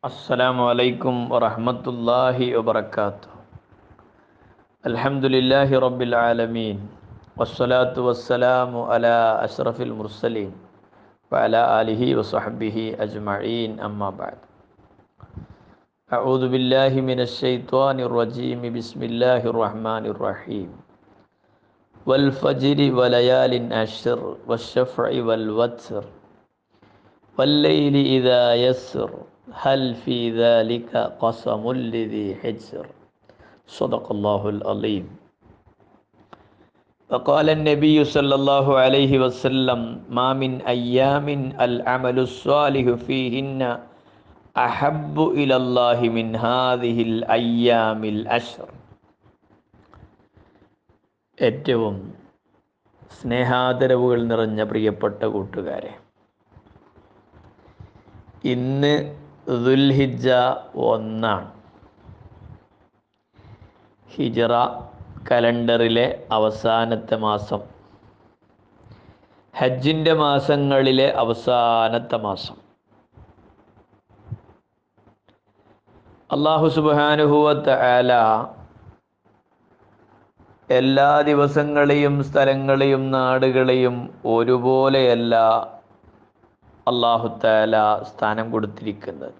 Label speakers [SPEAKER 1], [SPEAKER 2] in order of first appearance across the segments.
[SPEAKER 1] السلام عليكم ورحمة الله وبركاته. الحمد لله رب العالمين والصلاة والسلام على أشرف المرسلين وعلى آله وصحبه أجمعين أما بعد. أعوذ بالله من الشيطان الرجيم بسم الله الرحمن الرحيم. والفجر وليال أشر والشفع والوتر والليل إذا يسر هل في ذلك قسم لذي حجر صدق الله العظيم وقال النبي صلى الله عليه وسلم ما من أيام العمل الصالح فيهن أحب إلى الله من هذه الأيام الأشر ഏറ്റവും സ്നേഹാദരവുകൾ നിറഞ്ഞ പ്രിയപ്പെട്ട കൂട്ടുകാരെ ഇന്ന് ദുൽഹിജ ഒന്നാണ്. ഹിജറ കലണ്ടറിലെ അവസാനത്തെ മാസം. ഹജ്ജിന്റെ മാസങ്ങളിലെ അവസാനത്തെ മാസം. അള്ളാഹു സുബാനുഹുവത്ത് ആല എല്ലാ ദിവസങ്ങളെയും സ്ഥലങ്ങളെയും നാടുകളെയും ഒരുപോലെയല്ല അള്ളാഹുത്താല സ്ഥാനം കൊടുത്തിരിക്കുന്നത്.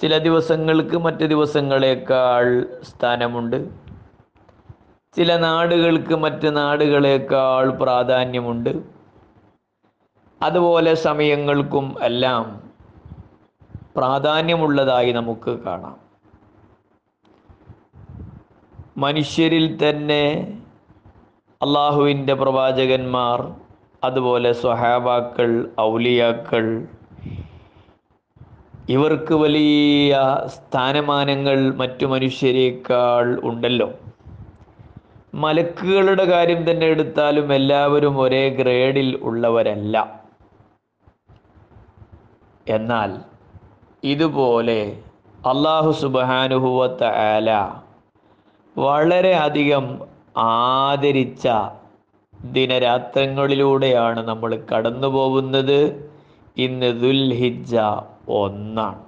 [SPEAKER 1] ചില ദിവസങ്ങൾക്ക് മറ്റ് ദിവസങ്ങളേക്കാൾ സ്ഥാനമുണ്ട്. ചില നാടുകൾക്ക് മറ്റ് നാടുകളേക്കാൾ പ്രാധാന്യമുണ്ട്. അതുപോലെ സമയങ്ങൾക്കും എല്ലാം പ്രാധാന്യമുള്ളതായി നമുക്ക് കാണാം. മനുഷ്യരിൽ തന്നെ അള്ളാഹുവിന്റെ പ്രവാചകന്മാർ അതുപോലെ സ്വഹാബാക്കൾ ഔലിയാക്കൾ ഇവർക്ക് വലിയ സ്ഥാനമാനങ്ങൾ മറ്റു മനുഷ്യരേക്കാൾ ഉണ്ടല്ലോ. മലക്കുകളുടെ കാര്യം തന്നെ എടുത്താലും എല്ലാവരും ഒരേ ഗ്രേഡിൽ ഉള്ളവരല്ല. എന്നാൽ ഇതുപോലെ അള്ളാഹു സുബാനുഹുവത്ത ആല വളരെ അധികം ആദരിച്ച ദിനരാത്രങ്ങളിലൂടെയാണ് നമ്മൾ കടന്നു പോകുന്നത് ഇന്ന് ദുൽഹിജ ഒന്നാണ്.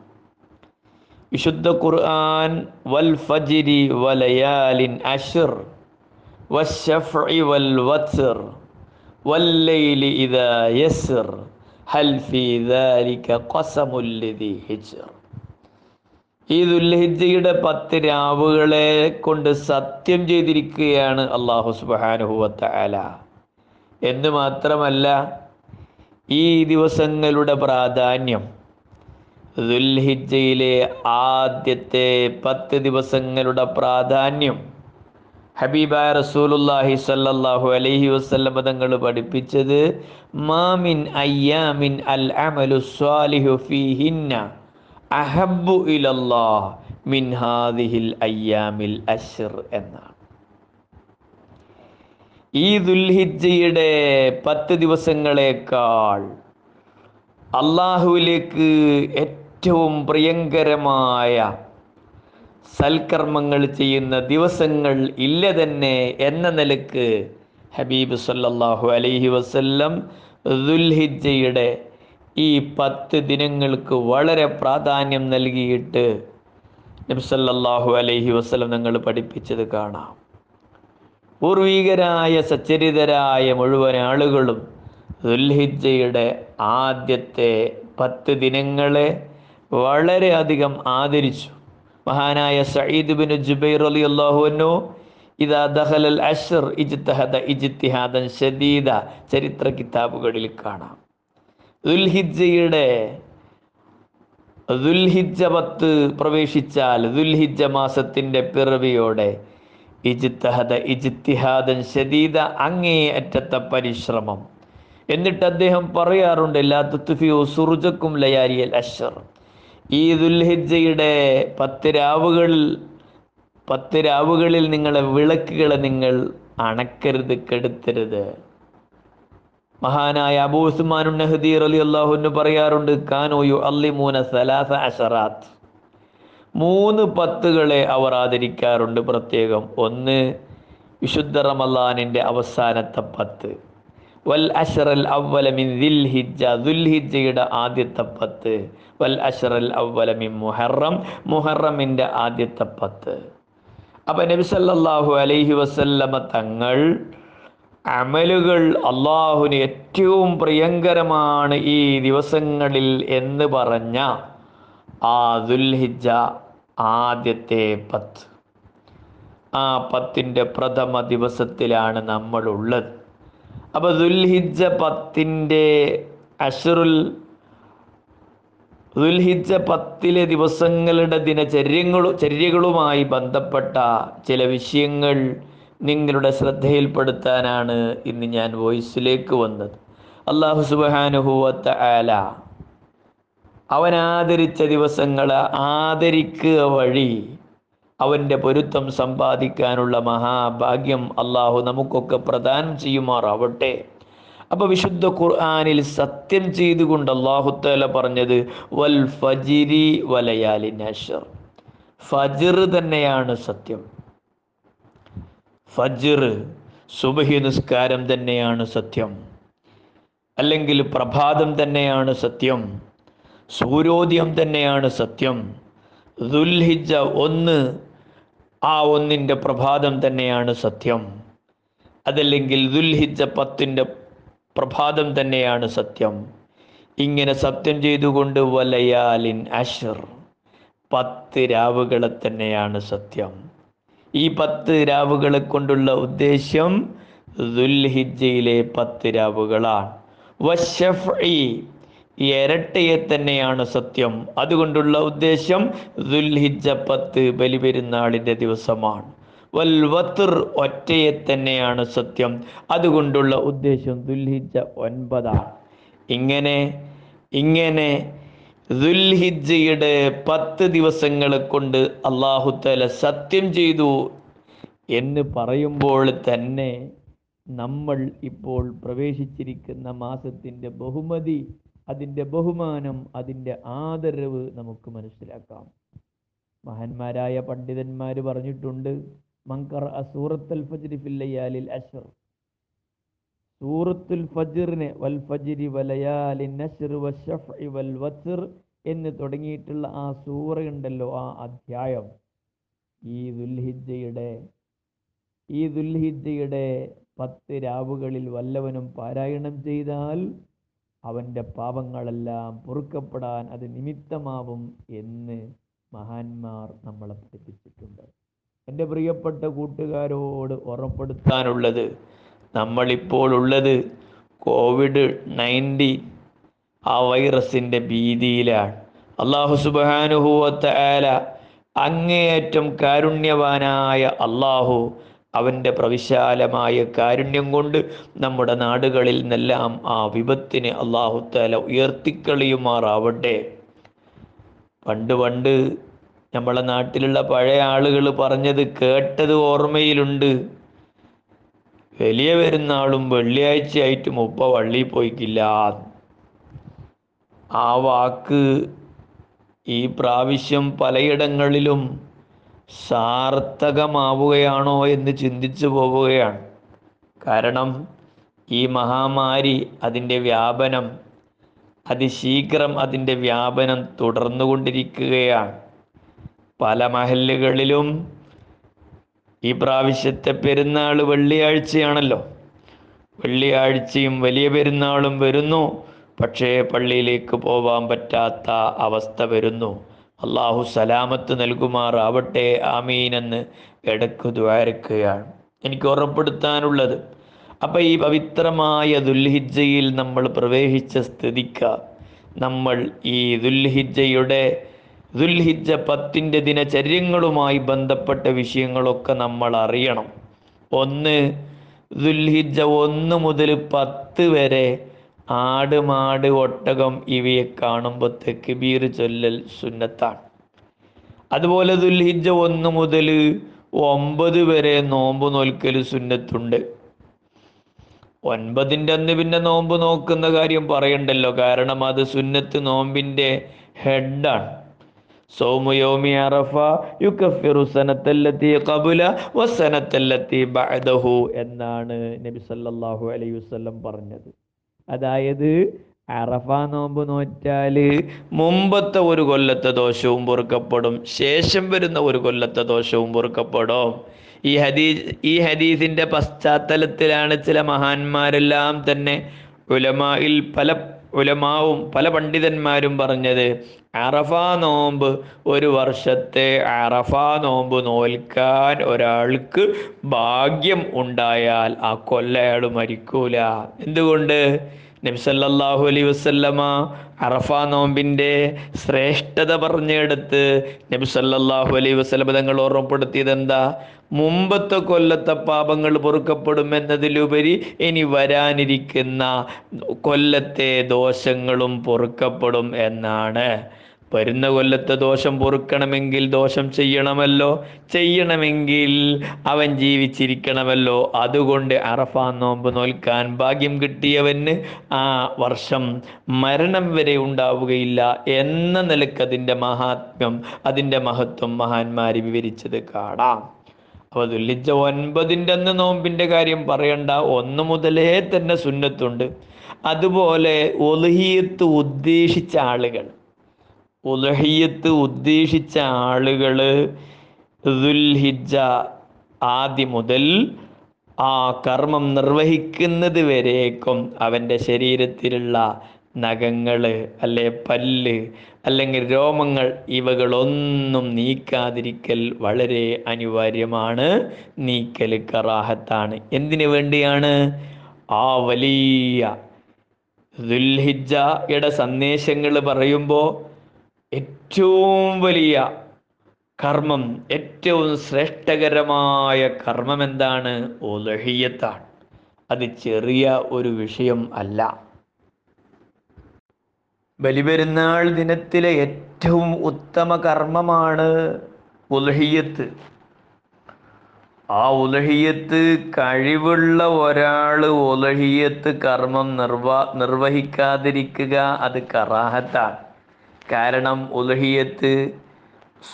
[SPEAKER 1] വിശുദ്ധ ഖുർആൻ വൽ ഫജിരി വലയാലിൻ അഷർ വശഫഇ വൽ വത്സർ വല്ലൈലി ഇദാ യസർ ഹൽ ഫീ ദാലിക ഖസമുൽ ലിദി ഹിജ്ർ. ഈ ദുൽഹിജയുടെ പത്ത് രാവുകളെ കൊണ്ട് സത്യം ചെയ്തിരിക്കുകയാണ് അള്ളാഹു സുബാനുഹുവത്ത അല എന്ന് മാത്രമല്ല ഈ ദിവസങ്ങളുടെ പ്രാധാന്യം ദുൽഹിജയിലെ ആദ്യത്തെ പത്ത് ദിവസങ്ങളുടെ പ്രാധാന്യം ഹബീബായ റസൂലുല്ലാഹി സല്ലല്ലാഹു അലൈഹി വസല്ലം തങ്ങൾ പഠിപ്പിച്ചത് മാമിൻ അയ്യാമിൻ അൽ അമലു സ്വാലിഹു ഫീഹിന്ന അഹബ്ബു ഇലല്ലാ മിൻ ഹാദിഹിൽ അയ്യാമിൽ അഷ്ർ എന്നാണ്. ഈ ദുൽഹിജയുടെ പത്ത് ദിവസങ്ങളേക്കാൾ അള്ളാഹുവിലേക്ക് ഏറ്റവും പ്രിയങ്കരമായ സൽക്കർമ്മങ്ങൾ ചെയ്യുന്ന ദിവസങ്ങൾ ഇല്ല തന്നെ എന്ന നിലയ്ക്ക് ഹബീബ് സല്ലാഹു അലൈഹി വസല്ലം ദുൽഹിജ്ജയുടെ ഈ പത്ത് ദിനങ്ങൾക്ക് വളരെ പ്രാധാന്യം നൽകിയിട്ട് നബ്സല്ലാഹു അലൈഹി വസല്ലം നിങ്ങൾ പഠിപ്പിച്ചത് കാണാം. പൂർവീകരായ സച്ചരിതരായ മുഴുവൻ ആളുകളും ദുൽഹിജയുടെ ആദ്യത്തെ പത്ത് ദിനങ്ങളെ വളരെയധികം ആദരിച്ചു. മഹാനായ സയ്യിദ് ബിൻ ജുബൈർ അലി അള്ളാഹുനു ഇതാ ദഹലൽ അഷർ ഇജ്തഹദ ഇജിത്തിഹാദൻ ഷദീദ ചരിത്ര കിതാബുകളിൽ കാണാം. ദുൽഹിജ്ജയുടെ ദുൽഹിജ പത്ത് പ്രവേശിച്ചാൽ ദുൽഹിജ മാസത്തിന്റെ പിറവിയോടെ ഇജിത്തഹദ ഇജിത്തിഹാദൻ ഇജ്തിഹാദൻ അങ്ങേ അറ്റത്തെ പരിശ്രമം. എന്നിട്ട് അദ്ദേഹം പറയാറുണ്ട് എല്ലാ തുത്തുഫിയോ സുറുജക്കും ലയാരിയൽ അഷർ ഈ ദുൽഹിജയുടെ പത്ത് രാവുകളിൽ പത്ത് രാവുകളിൽ നിങ്ങളെ വിളക്കുകളെ നിങ്ങൾ അണക്കരുത് കെടുത്തരുത്. മഹാനായ അബൂ ഉസ്മാൻ നഹദീർ അലി അള്ളാഹുന്ന് പറയാറുണ്ട് കാനോയു അല്ലിമൂന സലാസ അഷറാത്ത് മൂന്ന് പത്തുകളെ അവർ ആദരിക്കാറുണ്ട് പ്രത്യേകം. ഒന്ന് വിശുദ്ധ റമലാനിന്റെ അവസാനത്തെ പത്ത്. വൽ അഷറൽ അവലമിൻ മിൻ ദുൽഹിജയുടെ ആദ്യത്തെ പത്ത്. വൽ അഷറൽ അവലമിൻ മുഹറം മുഹറമിന്റെ ആദ്യത്തെ പത്ത്. അപ്പം നബി സല്ലല്ലാഹു അലൈഹി വസല്ലമ തങ്ങൾ അമലുകൾ അള്ളാഹുവിന് ഏറ്റവും പ്രിയങ്കരമാണ് ഈ ദിവസങ്ങളിൽ എന്ന് പറഞ്ഞ ആ ദുൽഹിജ ആദ്യത്തെ പത്ത്. ആ പത്തിന്റെ പ്രഥമ ദിവസത്തിലാണ് നമ്മളുള്ളത്. അപ്പോൾ ദുൽഹിജ പത്തിന്റെ അഷറുൽ ദുൽഹിജ പത്തിലെ ദിവസങ്ങളുടെ ദിനചര്യങ്ങളും ചര്യകളുമായി ബന്ധപ്പെട്ട ചില വിഷയങ്ങൾ നിങ്ങളുടെ ശ്രദ്ധയിൽപ്പെടുത്താനാണ് ഇന്ന് ഞാൻ വോയിസിലേക്ക് വന്നത്. അള്ളാഹു സുബാനുഹൂവത്ത ആല അവൻ ആദരിച്ച ദിവസങ്ങളെ ആദരിക്കുക വഴി അവന്റെ പൊരുത്തം സമ്പാദിക്കാനുള്ള മഹാഭാഗ്യം അള്ളാഹു നമുക്കൊക്കെ പ്രദാനം ചെയ്യുമാറാവട്ടെ. അപ്പൊ വിശുദ്ധ ഖുർആാനിൽ സത്യം ചെയ്തുകൊണ്ട് അള്ളാഹുത്തല പറഞ്ഞത് വൽ ഫജിരി വലയാലി നഷർ ഫജിർ തന്നെയാണ് സത്യം. ഫജിർ സുബഹി നിസ്കാരം തന്നെയാണ് സത്യം. അല്ലെങ്കിൽ പ്രഭാതം തന്നെയാണ് സത്യം. സൂര്യോദയം തന്നെയാണ് സത്യം. ദുൽഹിജ ഒന്ന് ആ ഒന്നിന്റെ പ്രഭാതം തന്നെയാണ് സത്യം. അതല്ലെങ്കിൽ ദുൽഹിജ പത്തിന്റെ പ്രഭാതം തന്നെയാണ് സത്യം. ഇങ്ങനെ സത്യം ചെയ്തുകൊണ്ട് വലയാലിൻ അഷർ പത്ത് രാവുകളെ തന്നെയാണ് സത്യം. ഈ പത്ത് രാവുകളെ കൊണ്ടുള്ള ഉദ്ദേശ്യം ദുൽഹിജയിലെ പത്ത് രാവുകളാണ്. വശഫ്ഇ ഇരട്ടയെ തന്നെയാണ് സത്യം. അതുകൊണ്ടുള്ള ഉദ്ദേശം ദുൽഹിജ പത്ത് ബലിപെരുന്നാളിന്റെ ദിവസമാണ്. വൽവത്തുർ ഒറ്റയെ തന്നെയാണ് സത്യം. അതുകൊണ്ടുള്ള ഉദ്ദേശം ദുൽഹിജ ഒൻപതാണ്. ഇങ്ങനെ ഇങ്ങനെ ദുൽഹിജയുടെ പത്ത് ദിവസങ്ങളെ കൊണ്ട് അള്ളാഹുത്തല സത്യം ചെയ്തു എന്ന് പറയുമ്പോൾ തന്നെ നമ്മൾ ഇപ്പോൾ പ്രവേശിച്ചിരിക്കുന്ന മാസത്തിന്റെ ബഹുമതി അതിന്റെ ബഹുമാനം അതിന്റെ ആദരവ് നമുക്ക് മനസ്സിലാക്കാം. മഹാന്മാരായ പണ്ഡിതന്മാർ പറഞ്ഞിട്ടുണ്ട് മങ്കർ അസൂറത്തൽ ഫജ്രി ഫില്ലയാലിൽ അഷർ സൂറത്തുൽ ഫജ്റിനെ വൽ ഫജിരി വലയാലി നഷ്ർ വശഫ്ഇ വൽ വത്ർ എന്ന് തുടങ്ങിയിട്ടുള്ള ആ സൂറയുണ്ടല്ലോ ആ അധ്യായം. ഈ ദുൽഹിജയുടെ ഈ ദുൽഹിജയുടെ പത്ത് രാവുകളിൽ വല്ലവനും പാരായണം ചെയ്താൽ അവന്റെ പാപങ്ങളെല്ലാം പൊറുക്കപ്പെടാൻ അത് നിമിത്തമാവും എന്ന് മഹാന്മാർ നമ്മളെ പഠിപ്പിച്ചിട്ടുണ്ട്. എന്റെ പ്രിയപ്പെട്ട കൂട്ടുകാരോട് ഉറപ്പെടുത്താനുള്ളത് നമ്മളിപ്പോൾ ഉള്ളത് കോവിഡ് നയന്റി ആ വൈറസിന്റെ ഭീതിയിലാണ്. അള്ളാഹു സുബാനുഭൂവത്ത ആല അങ്ങേയറ്റം കാരുണ്യവാനായ അള്ളാഹു അവന്റെ പ്രവിശാലമായ കാരുണ്യം കൊണ്ട് നമ്മുടെ നാടുകളിൽ നിന്നെല്ലാം ആ വിപത്തിനെ അള്ളാഹുത്താല ഉയർത്തിക്കളിയുമാറാവട്ടെ. പണ്ട് പണ്ട് നമ്മളെ നാട്ടിലുള്ള പഴയ ആളുകൾ പറഞ്ഞത് കേട്ടത് ഓർമ്മയിലുണ്ട്. വലിയ പെരുന്നാളും വെള്ളിയാഴ്ചയായിട്ട് മുപ്പ വള്ളി പോയിക്കില്ല. ആ വാക്ക് ഈ പ്രാവശ്യം പലയിടങ്ങളിലും സാർത്ഥകമാവുകയാണോ എന്ന് ചിന്തിച്ചു പോവുകയാണ്. കാരണം ഈ മഹാമാരി അതിന്റെ വ്യാപനം അതിശീഘ്രം അതിന്റെ വ്യാപനം തുടർന്നുകൊണ്ടിരിക്കുകയാണ്. പല മഹല്ലുകളിലും ഈ പ്രാവശ്യത്തെ പെരുന്നാൾ വെള്ളിയാഴ്ചയാണല്ലോ. വെള്ളിയാഴ്ചയും വലിയ പെരുന്നാളും വരുന്നു. പക്ഷേ പള്ളിയിലേക്ക് പോവാൻ പറ്റാത്ത അവസ്ഥ വരുന്നു. അള്ളാഹു സലാമത്ത് നൽകുമാറാവട്ടെ ആമീനെന്ന് ഇടയ്ക്ക് ദ്വാരക്കുകയാണ്. എനിക്ക് ഉറപ്പെടുത്താനുള്ളത് അപ്പം ഈ പവിത്രമായ ദുൽഹിജ്ജയിൽ നമ്മൾ പ്രവേശിച്ച സ്ഥിതിക്ക നമ്മൾ ഈ ദുൽഹിജ്ജയുടെ ദുൽഹിജ്ജ പത്തിന്റെ ദിനചര്യങ്ങളുമായി ബന്ധപ്പെട്ട വിഷയങ്ങളൊക്കെ നമ്മൾ അറിയണം. ഒന്ന് ദുൽഹിജ്ജ ഒന്ന് മുതൽ പത്ത് വരെ ആട് മാട് ഒട്ടകം ഇവയെ കാണുമ്പോൾ തെക്കുബീർ ചൊല്ലൽ സുന്നത്താണ്. അതുപോലെ ദുൽഹിജ്ജ ഒന്ന് മുതൽ ഒമ്പത് വരെ നോമ്പ് നോൽക്കൽ സുന്നത്തുണ്ട്. ഒൻപതിന്റെ അന്ന് പിന്നെ നോമ്പ് നോക്കുന്ന കാര്യം പറയണ്ടല്ലോ. കാരണം അത് സുന്നത്ത് നോമ്പിന്റെ ഹെഡാണ്. എന്നാണ് നബി സല്ലല്ലാഹു അലൈഹി വസല്ലം പറഞ്ഞത്. അതായത് അറഫ നോമ്പ് നോറ്റാൽ മുമ്പത്തെ ഒരു കൊല്ലത്തെ ദോഷവും പൊറുക്കപ്പെടും ശേഷം വരുന്ന ഒരു കൊല്ലത്തെ ദോഷവും പൊറുക്കപ്പെടും. ഈ ഹദീസ് ഈ ഹദീസിന്റെ പശ്ചാത്തലത്തിലാണ് ചില മഹാന്മാരെല്ലാം തന്നെ ഉലമായിൽ പല ഉലമാവും പല പണ്ഡിതന്മാരും പറഞ്ഞത് അറഫാ നോമ്പ് ഒരു വർഷത്തെ അറഫാ നോമ്പ് നോൽക്കാൻ ഒരാൾക്ക് ഭാഗ്യം ഉണ്ടായാൽ ആ കൊല്ലയാൾ മരിക്കൂല. എന്തുകൊണ്ട്? നബ്സല്ലാഹു അലൈ വസ്ല്ലമ അറഫ നോമ്പിന്റെ ശ്രേഷ്ഠത പറഞ്ഞെടുത്ത് നബി സല്ലല്ലാഹു അലൈഹി വസല്ലമ തങ്ങൾ ഓർമ്മപ്പെടുത്തിയത് എന്താ? മുമ്പത്തെ കൊല്ലത്തെ പാപങ്ങൾ പൊറുക്കപ്പെടും എന്നതിലുപരി ഇനി വരാനിരിക്കുന്ന കൊല്ലത്തെ ദോഷങ്ങളും പൊറുക്കപ്പെടും എന്നാണ്. വരുന്ന കൊല്ലത്തെ ദോഷം പൊറുക്കണമെങ്കിൽ ദോഷം ചെയ്യണമല്ലോ. ചെയ്യണമെങ്കിൽ അവൻ ജീവിച്ചിരിക്കണമല്ലോ. അതുകൊണ്ട് അറഫാ നോമ്പ് നോൽക്കാൻ ഭാഗ്യം കിട്ടിയവന് ആ വർഷം മരണം വരെ ഉണ്ടാവുകയില്ല എന്ന നിലയ്ക്ക് അതിന്റെ മഹാത്മ്യം അതിന്റെ മഹത്വം മഹാന്മാർ വിവരിച്ചത് കാണാം. അപ്പോൾ ദുല്ലിച്ച ഒൻപതിന്റെ അന്ന് നോമ്പിന്റെ കാര്യം പറയണ്ട. ഒന്ന് മുതലേ തന്നെ സുന്നത്തുണ്ട്. അതുപോലെ ഒലുഹിയത്ത് ഉദ്ദേശിച്ച ആളുകൾ. ഉലഹിയത്ത് ഉദ്ദേശിച്ച ആളുകൾ ദുൽഹിജ ആദ്യം മുതൽ ആ കർമ്മം നിർവഹിക്കുന്നത് വരേക്കും അവന്റെ ശരീരത്തിലുള്ള നഖങ്ങൾ അല്ലെ പല്ല് അല്ലെങ്കിൽ രോമങ്ങൾ ഇവകളൊന്നും നീക്കാതിരിക്കൽ വളരെ അനിവാര്യമാണ്. നീക്കൽ കറാഹത്താണ്. എന്തിനു വേണ്ടിയാണ്? ആ വലിയ ദുൽഹിജയുടെ സന്ദേശങ്ങൾ പറയുമ്പോൾ ഏറ്റവും വലിയ കർമ്മം ഏറ്റവും ശ്രേഷ്ഠകരമായ കർമ്മം എന്താണ്? ഒലഹിയത്താണ് അത് ചെറിയ ഒരു വിഷയം അല്ല. ബലിപെരുന്നാൾ ദിനത്തിലെ ഏറ്റവും ഉത്തമ കർമ്മമാണ് ഉലഹിയത്ത്. ആ ഉലഹിയത്ത് കഴിവുള്ള ഒരാൾ ഉലഹിയത്ത് കർമ്മം നിർവ നിർവഹിക്കാതിരിക്കുക അത് കറാഹത്താണ്. കാരണം ഉലഹിയത്ത്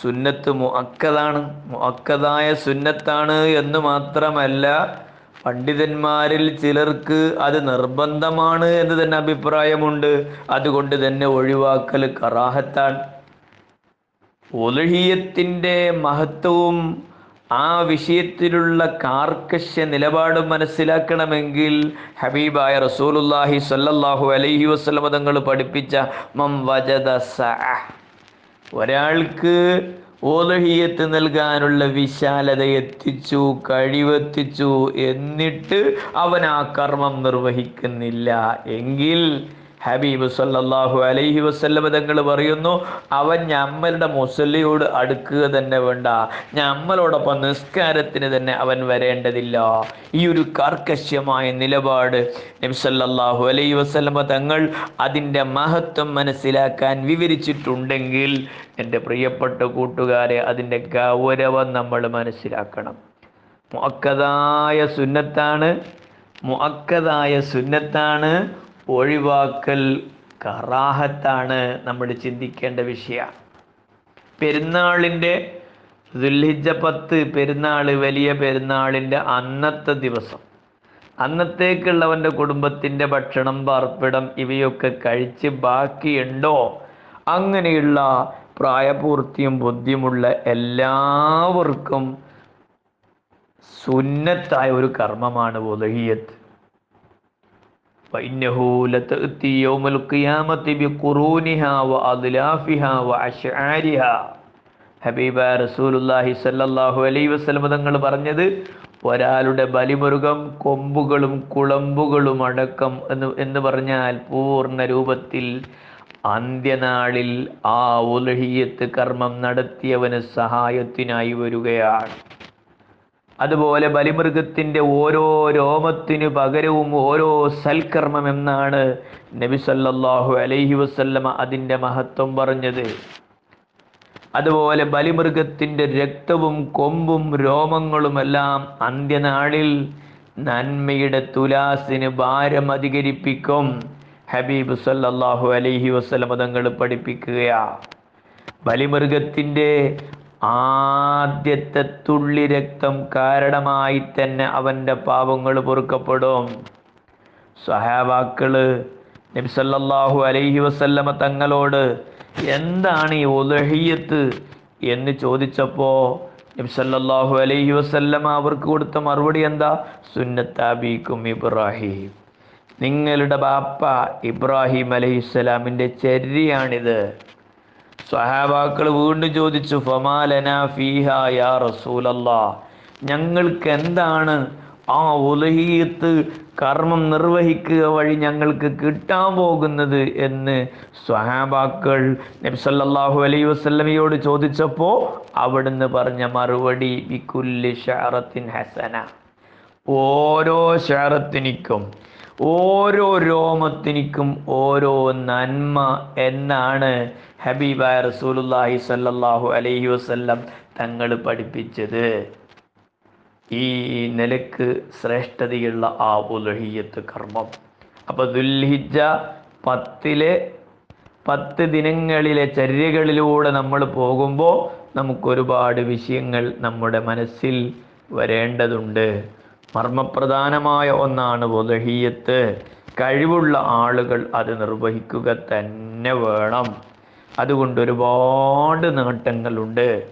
[SPEAKER 1] സുന്നത്ത് മുഅക്കതാണ് മുഅക്കതായ സുന്നത്താണ് എന്ന് മാത്രമല്ല പണ്ഡിതന്മാരിൽ ചിലർക്ക് അത് നിർബന്ധമാണ് എന്ന് തന്നെ അഭിപ്രായമുണ്ട്. അതുകൊണ്ട് തന്നെ ഒഴിവാക്കൽ കറാഹത്താണ്. ഉലഹിയത്തിന്റെ മഹത്വവും ആ വിഷയത്തിലുള്ള കാർക്കശ്യ നിലപാട് മനസ്സിലാക്കണമെങ്കിൽ ഹബീബായ റസൂലുല്ലാഹി സല്ലല്ലാഹു അലൈഹി വസ്ലമ തങ്ങൾ പഠിപ്പിച്ച മം വജദ ഒരാൾക്ക് ഓലഹിയത്ത് നൽകാനുള്ള വിശാലത എത്തിച്ചു കഴിവെത്തിച്ചു എന്നിട്ട് അവൻ ആ കർമ്മം നിർവഹിക്കുന്നില്ല. എങ്കിൽ ഹബീബ് സല്ലാഹു അലൈഹി വസ്ല്ലം തങ്ങൾ പറയുന്നു അവൻ ഞമ്മളുടെ മുസല്ലിയോട് അടുക്കുക തന്നെ വേണ്ട. ഞമ്മളോടൊപ്പം നിസ്കാരത്തിന് തന്നെ അവൻ വരേണ്ടതില്ല. ഈ ഒരു കർക്കശ്യമായ നിലപാട് നബി സല്ലല്ലാഹു അലൈഹി വസ്ലമ തങ്ങൾ അതിന്റെ മഹത്വം മനസ്സിലാക്കാൻ വിവരിച്ചിട്ടുണ്ടെങ്കിൽ എന്റെ പ്രിയപ്പെട്ട കൂട്ടുകാരെ അതിന്റെ ഗൗരവം നമ്മൾ മനസ്സിലാക്കണം. മുഅക്കതായ സുന്നത്താണ് മുഅക്കതായ സുന്നത്താണ് ഒഴിവാക്കൽ കറാഹത്താണ് നമ്മൾ ചിന്തിക്കേണ്ട വിഷയമാണ് പെരുന്നാളിന്റെ ദുൽഹിജ പത്ത് പെരുന്നാൾ വലിയ പെരുന്നാളിന്റെ അന്നത്തെ ദിവസം. അന്നത്തേക്കുള്ളവന്റെ കുടുംബത്തിന്റെ ഭക്ഷണം പാർപ്പിടം ഇവയൊക്കെ കഴിച്ച് ബാക്കിയുണ്ടോ? അങ്ങനെയുള്ള പ്രായപൂർത്തിയും ബുദ്ധിയുമുള്ള എല്ലാവർക്കും സുന്നത്തായ ഒരു കർമ്മമാണ് ഉദഹിയത്ത് فإنه لتأتي يوم القيامة بقرونها وأضلافها وأشعارها ഹബീബ റസൂലുല്ലാഹി സല്ലല്ലാഹു അലൈഹി വസല്ലം തങ്ങൾ പറഞ്ഞത് ഒരാളുടെ ബലിമൃഗം കൊമ്പുകളും കുളമ്പുകളും അടക്കം എന്ന് എന്ന് പറഞ്ഞാൽ പൂർണ്ണ രൂപത്തിൽ അന്ത്യനാളിൽ ആ ഉലഹിയത്ത് കർമ്മം നടത്തിയവന് സഹായത്തിനായി വരികയാണ് അതുപോലെ ബലിമൃഗത്തിന്റെ ഓരോ രോമത്തിനു പകരവും ഓരോ സൽക്കർമ്മം എന്നാണ് നബി സല്ലാഹു അലൈഹി വസല്ലമ അതിന്റെ മഹത്വം പറഞ്ഞത്. അതുപോലെ ബലിമൃഗത്തിന്റെ രക്തവും കൊമ്പും രോമങ്ങളുമെല്ലാം അന്ത്യനാളിൽ നന്മയുടെ തുലാസിന് ഭാരം അധികരിപ്പിക്കും. ഹബീബ് സല്ലാഹു അലൈഹി വസല്ലമ തങ്ങൾ ബലിമൃഗത്തിന്റെ ആദ്യത്തെ തുള്ളി രക്തം കാരണമായി തന്നെ അവന്റെ പാപങ്ങൾ പൊറുക്കപ്പെടും. സഹാബാക്കൾ നബി സല്ലല്ലാഹു അലൈഹി വസല്ലമ തങ്ങളോട് എന്താണ് ഈ ഉലഹിയത്ത് എന്ന് ചോദിച്ചപ്പോൾ നബി സല്ലല്ലാഹു അലൈഹി വസല്ലമ അവർക്ക് കൊടുത്ത മറുപടി എന്താ? സുന്നത്താബിക്കും ഇബ്രാഹിം. നിങ്ങളുടെ ബാപ്പ ഇബ്രാഹിം അലൈഹിസ്സലാമിന്റെ ചര്യയാണിത് സ്വഹാബാക്കൾ വീണ്ടും ചോദിച്ചു ഫമാലന ഫീഹ യാ റസൂലല്ലാ? ഞങ്ങൾക്ക് എന്താണ് ആ ഉലഹീയത്ത് കർമ്മം നിർവഹിക്കുക വഴി ഞങ്ങൾക്ക് കിട്ടാൻ പോകുന്നത് എന്ന് സ്വഹാബാക്കൾ നബ്സല്ലാഹു അലൈ അലൈഹി വസല്ലമയോട് ചോദിച്ചപ്പോൾ അവിടുന്ന് പറഞ്ഞ മറുപടി ബിക്കുല്ലി ഷാറത്തിൻ ഹസന. ഓരോ ഷാറത്തിനിക്കും ഓരോ രോമത്തിനിക്കും ഓരോ നന്മ എന്നാണ് ഹബീബായ റസൂലുല്ലാഹി സല്ലല്ലാഹു അലൈഹി വസല്ലം തങ്ങൾ പഠിപ്പിച്ചത്. ഈ നിലയ്ക്ക് ശ്രേഷ്ഠതയുള്ള ആ ഉലഹിയത്ത് കർമ്മം. അപ്പൊ ദുൽഹിജ പത്തിലെ പത്ത് ദിനങ്ങളിലെ ചര്യകളിലൂടെ നമ്മൾ പോകുമ്പോൾ നമുക്കൊരുപാട് വിഷയങ്ങൾ നമ്മുടെ മനസ്സിൽ വരേണ്ടതുണ്ട്. മർമ്മപ്രധാനമായ ഒന്നാണ് ഉലഹിയത്ത് കഴിവുള്ള ആളുകൾ അത് നിർവഹിക്കുക തന്നെ വേണം. അതുകൊണ്ട് ഒരുപാട് നേട്ടങ്ങളുണ്ട്.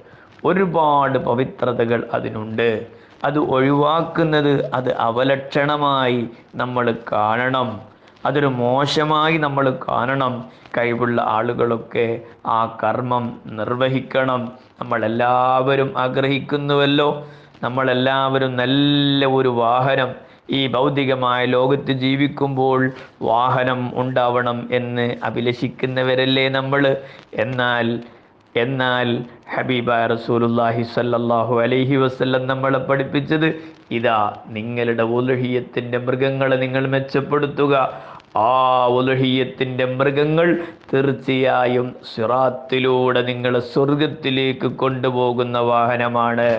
[SPEAKER 1] ഒരുപാട് പവിത്രതകൾ അതിനുണ്ട്. അത് ഒഴിവാക്കുന്നത് അത് അവലക്ഷണമായി നമ്മൾ കാണണം. അതൊരു മോശമായി നമ്മൾ കാണണം. കഴിവുള്ള ആളുകളൊക്കെ ആ കർമ്മം നിർവഹിക്കണം. നമ്മളെല്ലാവരും ആഗ്രഹിക്കുന്നുവല്ലോ. നമ്മളെല്ലാവരും നല്ല ഒരു വാഹനം ഈ ഭൗതികമായ ലോകത്ത് ജീവിക്കുമ്പോൾ വാഹനം ഉണ്ടാവണം എന്ന് അഭിലഷിക്കുന്നവരല്ലേ നമ്മൾ? എന്നാൽ എന്നാൽ ഹബീബ റസൂലുല്ലാഹി സല്ലല്ലാഹു അലൈഹി വസല്ലം നമ്മളെ പഠിപ്പിച്ചത് ഇതാ നിങ്ങളുടെ ഉലഹീയത്തിന്റെ മൃഗങ്ങളെ നിങ്ങൾ മെച്ചപ്പെടുത്തുക. ആ ഉലഹീയത്തിന്റെ മൃഗങ്ങൾ തീർച്ചയായും സിറാത്തിലൂടെ നിങ്ങളെ സ്വർഗത്തിലേക്ക് കൊണ്ടുപോകുന്ന വാഹനമാണ്.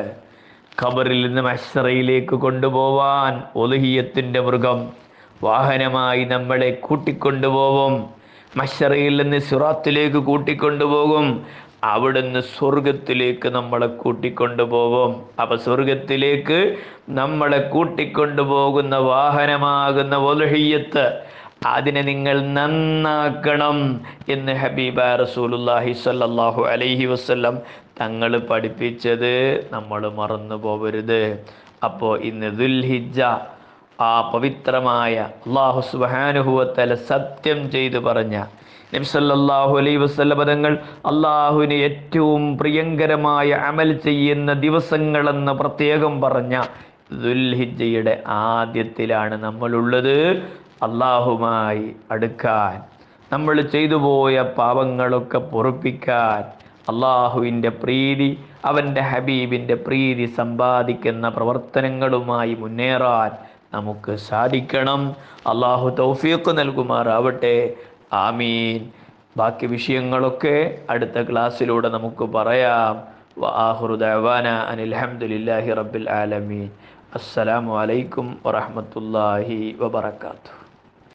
[SPEAKER 1] ഖബറിൽ നിന്ന് മഷറയിലേക്ക് കൊണ്ടുപോവാൻ ഒലുഹിയത്തിന്റെ മൃഗം വാഹനമായി നമ്മളെ കൂട്ടിക്കൊണ്ടുപോകും മഷറയിൽ നിന്ന് സുറാത്തിലേക്ക് കൂട്ടിക്കൊണ്ടുപോകും. അവിടുന്ന് സ്വർഗത്തിലേക്ക് നമ്മളെ കൂട്ടിക്കൊണ്ടുപോകും അപ്പൊ സ്വർഗത്തിലേക്ക് നമ്മളെ കൂട്ടിക്കൊണ്ടുപോകുന്ന വാഹനമാകുന്ന ഒലുഹിയത്ത് അതിനെ നിങ്ങൾ നന്നാക്കണം എന്ന് ഹബീബ റസൂലുല്ലാഹി സല്ലാഹു അലൈഹി വസ്ല്ലം തങ്ങൾ പഠിപ്പിച്ചത്. നമ്മൾ മറന്നു പോകരുത് അപ്പോൾ ഇന്ന് ദുൽഹിജ ആ പവിത്രമായ അള്ളാഹു സുബാനുഹുവത്തല സത്യം ചെയ്തു പറഞ്ഞ നബ്സല്ലാഹു അലൈ വസ്ല്ല പദങ്ങൾ അള്ളാഹുവിന് ഏറ്റവും പ്രിയങ്കരമായ അമൽ ചെയ്യുന്ന ദിവസങ്ങളെന്ന് പ്രത്യേകം പറഞ്ഞ ദുൽഹിജയുടെ ആദ്യത്തിലാണ് നമ്മളുള്ളത്. അള്ളാഹുമായി അടുക്കാൻ നമ്മൾ ചെയ്തു പോയ പാപങ്ങളൊക്കെ പൊറുപ്പിക്കാൻ അള്ളാഹുവിന്റെ പ്രീതി അവന്റെ ഹബീബിന്റെ പ്രീതി സമ്പാദിക്കുന്ന പ്രവർത്തനങ്ങളുമായി മുന്നേറാൻ നമുക്ക് സാധിക്കണം. അള്ളാഹു തൗഫീഖ് നൽകുമാറാവട്ടെ. ആമീൻ. ബാക്കി വിഷയങ്ങളൊക്കെ അടുത്ത ക്ലാസ്സിലൂടെ നമുക്ക് പറയാം. വാഹുറുദാന ദഅവാന അനിൽ ഹംദുലില്ലാഹി റബ്ബിൽ ആലമീൻ. അസ്സലാമു അലൈക്കും വറഹ്മത്തുള്ളാഹി വബറകാതുഹു.